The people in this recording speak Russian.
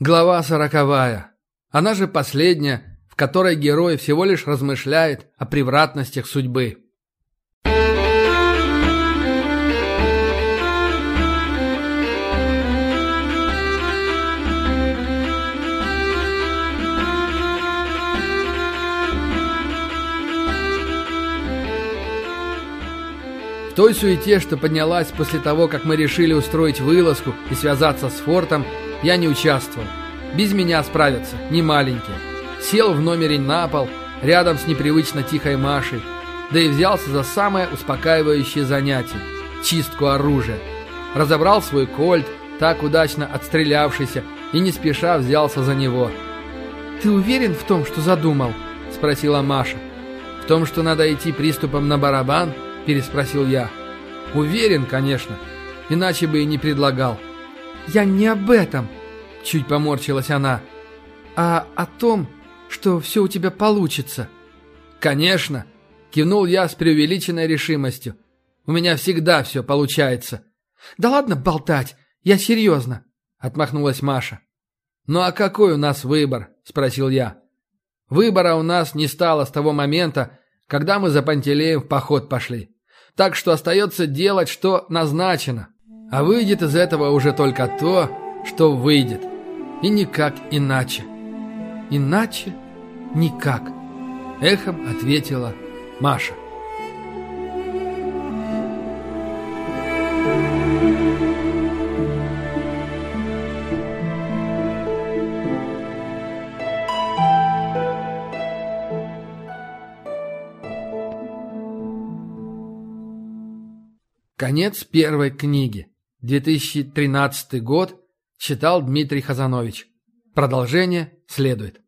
Глава сороковая. Она же последняя, в которой герой всего лишь размышляет о превратностях судьбы. В той суете, что поднялась после того, как мы решили устроить вылазку и связаться с фортом, я не участвовал. Без меня справятся, не маленькие. Сел в номере на пол, рядом с непривычно тихой Машей, да и взялся за самое успокаивающее занятие – чистку оружия. Разобрал свой кольт, так удачно отстрелявшийся, и не спеша взялся за него. «Ты уверен в том, что задумал?» – спросила Маша. «В том, что надо идти приступом на барабан?» – переспросил я. «Уверен, конечно, иначе бы и не предлагал». «Я не об этом», — чуть поморщилась она, — «а о том, что все у тебя получится». «Конечно», — кивнул я с преувеличенной решимостью. «У меня всегда все получается». «Да ладно болтать, я серьезно», — отмахнулась Маша. «Ну а какой у нас выбор?» — спросил я. «Выбора у нас не стало с того момента, когда мы за Пантелеем в поход пошли. Так что остается делать, что назначено. А выйдет из этого уже только то, что выйдет. И никак иначе. Иначе никак. Эхом ответила Маша. Конец первой книги. 2013 год. Читал Дмитрий Хазанович. Продолжение следует.